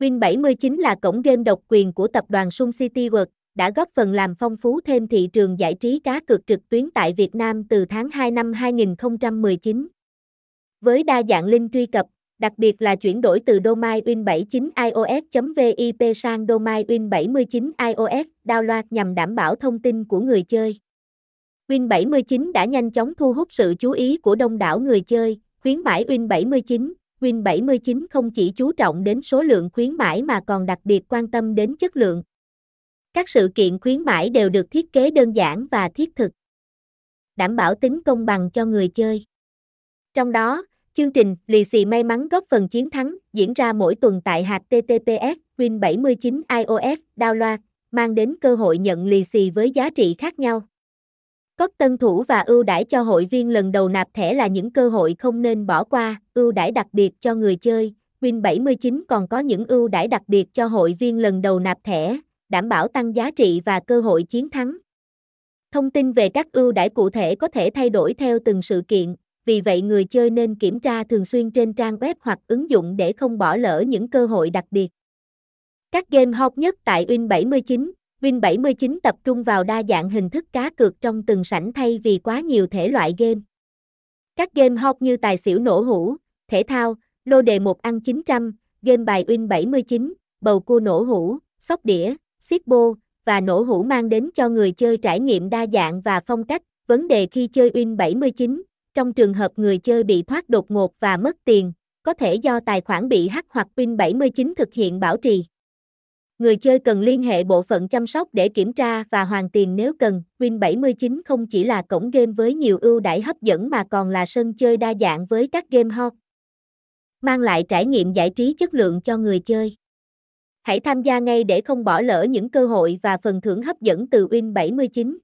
Win79 là cổng game độc quyền của tập đoàn Sun City World, đã góp phần làm phong phú thêm thị trường giải trí cá cược trực tuyến tại Việt Nam từ tháng 2 năm 2019. Với đa dạng link truy cập, đặc biệt là chuyển đổi từ domain win79 ios.vip sang domain win79 ios download nhằm đảm bảo thông tin của người chơi. Win79 đã nhanh chóng thu hút sự chú ý của đông đảo người chơi, khuyến mãi Win79. Win79 không chỉ chú trọng đến số lượng khuyến mãi mà còn đặc biệt quan tâm đến chất lượng. Các sự kiện khuyến mãi đều được thiết kế đơn giản và thiết thực, đảm bảo tính công bằng cho người chơi. Trong đó, chương trình lì xì may mắn góp phần chiến thắng diễn ra mỗi tuần tại HTTPS Win79 iOS download, mang đến cơ hội nhận lì xì với giá trị khác nhau. Cất tân thủ và ưu đãi cho hội viên lần đầu nạp thẻ là những cơ hội không nên bỏ qua, ưu đãi đặc biệt cho người chơi. Win79 còn có những ưu đãi đặc biệt cho hội viên lần đầu nạp thẻ, đảm bảo tăng giá trị và cơ hội chiến thắng. Thông tin về các ưu đãi cụ thể có thể thay đổi theo từng sự kiện, vì vậy người chơi nên kiểm tra thường xuyên trên trang web hoặc ứng dụng để không bỏ lỡ những cơ hội đặc biệt. Các game hot nhất tại Win79 Win79 tập trung vào đa dạng hình thức cá cược trong từng sảnh thay vì quá nhiều thể loại game. Các game hot như tài xỉu nổ hũ, thể thao, lô đề một ăn 900, game bài Win79, bầu cua nổ hũ, sóc đĩa, xiết bô, và nổ hũ mang đến cho người chơi trải nghiệm đa dạng và phong cách. Vấn đề khi chơi Win79, trong trường hợp người chơi bị thoát đột ngột và mất tiền, có thể do tài khoản bị hack hoặc Win79 thực hiện bảo trì. Người chơi cần liên hệ bộ phận chăm sóc để kiểm tra và hoàn tiền nếu cần. Win79 không chỉ là cổng game với nhiều ưu đãi hấp dẫn mà còn là sân chơi đa dạng với các game hot. Mang lại trải nghiệm giải trí chất lượng cho người chơi. Hãy tham gia ngay để không bỏ lỡ những cơ hội và phần thưởng hấp dẫn từ Win79.